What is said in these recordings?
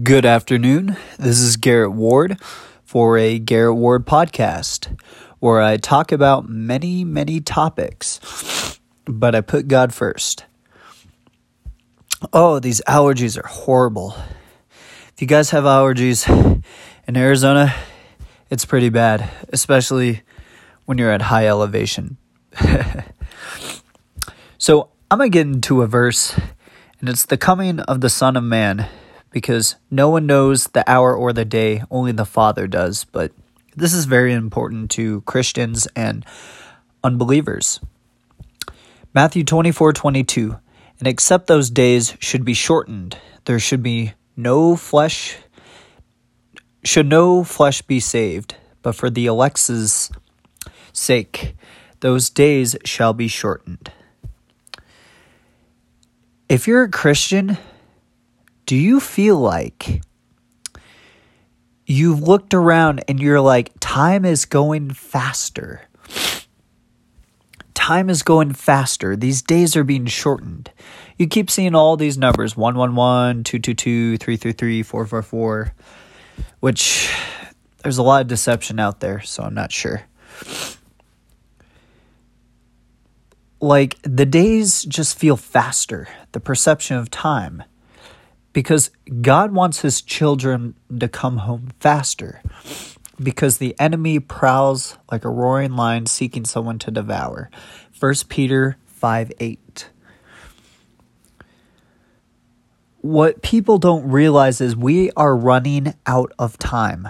Good afternoon. This is Garrett Ward for a Garrett Ward podcast where I talk about many, many topics, but I put God first. Oh, these allergies are horrible. If you guys have allergies in Arizona, it's pretty bad, especially when you're at high elevation. so, I'm going to get into a verse, and it's the coming of the Son of Man because no one knows the hour or the day, only the Father does. But this is very important to Christians and unbelievers. Matthew 24 22. And except those days should be shortened, there should be no flesh, should no flesh be saved, but for the elect's sake, those days shall be shortened. If you're a Christian, do you feel like you've looked around and you're like, time is going faster? Time is going faster. These days are being shortened. You keep seeing all these numbers 111, 222, 333, 444, which there's a lot of deception out there, so I'm not sure. Like the days just feel faster, the perception of time because God wants his children to come home faster because the enemy prowls like a roaring lion seeking someone to devour. 1 Peter 5 8. What people don't realize is we are running out of time.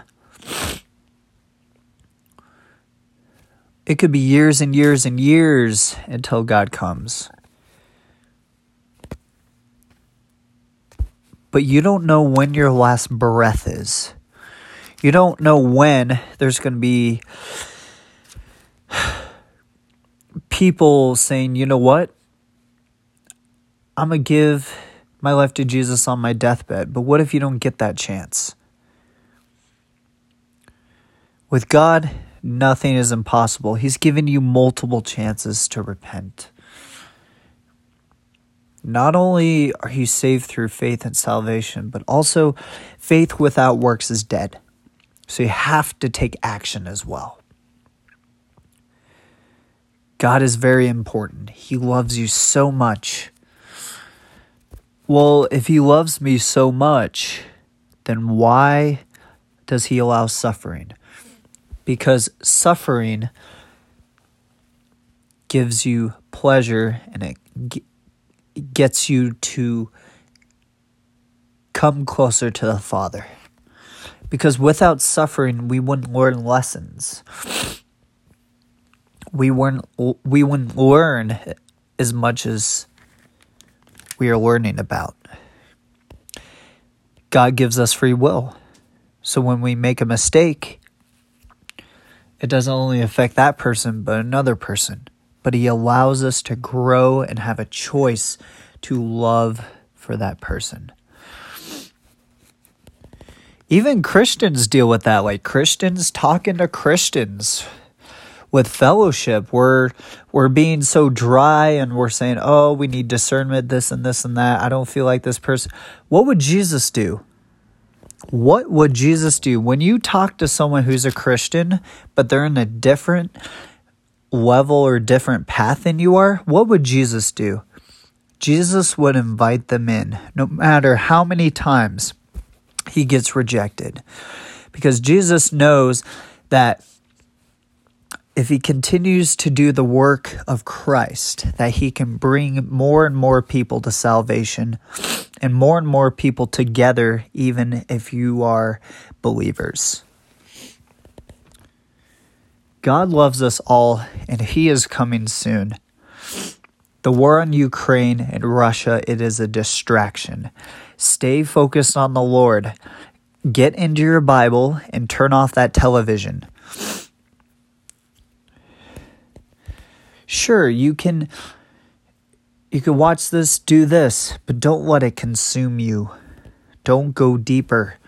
It could be years and years and years until God comes. But you don't know when your last breath is. You don't know when there's going to be people saying, you know what? I'm going to give my life to Jesus on my deathbed. But what if you don't get that chance? With God, nothing is impossible. He's given you multiple chances to repent. Not only are you saved through faith and salvation, but also faith without works is dead. So you have to take action as well. God is very important. He loves you so much. Well, if He loves me so much, then why does He allow suffering? Because suffering gives you pleasure and it gets you to come closer to the Father. Because without suffering, we wouldn't learn lessons. We wouldn't, we wouldn't learn as much as we are learning about. God gives us free will. So when we make a mistake, it doesn't only affect that person, but another person but He allows us to grow and have a choice to love for that person. Even Christians deal with that, like Christians talking to Christians with fellowship. We're we're being so dry and we're saying, "Oh, we need discernment, this and this and that. I don't feel like this person." What would Jesus do? What would Jesus do when you talk to someone who's a Christian, but they're in a different level or different path than you are, what would Jesus do? Jesus would invite them in, no matter how many times he gets rejected. Because Jesus knows that if he continues to do the work of Christ, that he can bring more and more people to salvation and more and more people together, even if you are believers. God loves us all, and He is coming soon. The war on Ukraine and Russia, it is a distraction. Stay focused on the Lord. Get into your Bible and turn off that television. Sure, you can you can watch this, do this, but don't let it consume you. Don't go deeper.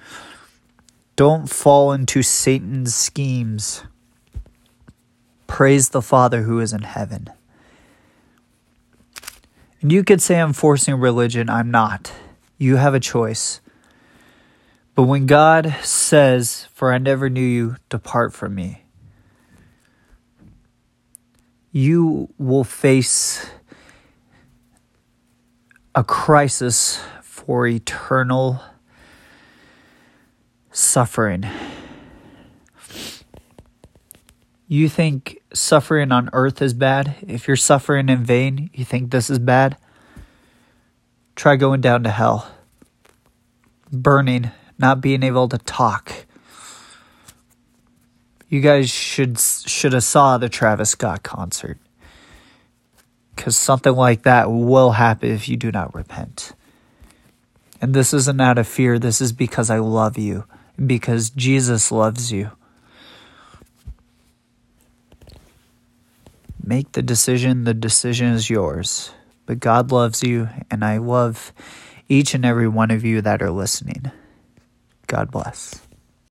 Don't fall into Satan's schemes. Praise the Father who is in heaven. And you could say I'm forcing religion. I'm not. You have a choice. But when God says, For I never knew you, depart from me, you will face a crisis for eternal suffering. You think suffering on earth is bad? If you're suffering in vain, you think this is bad? Try going down to hell. Burning, not being able to talk. You guys should should have saw the Travis Scott concert. Cuz something like that will happen if you do not repent. And this isn't out of fear, this is because I love you, because Jesus loves you. Make the decision, the decision is yours. But God loves you, and I love each and every one of you that are listening. God bless.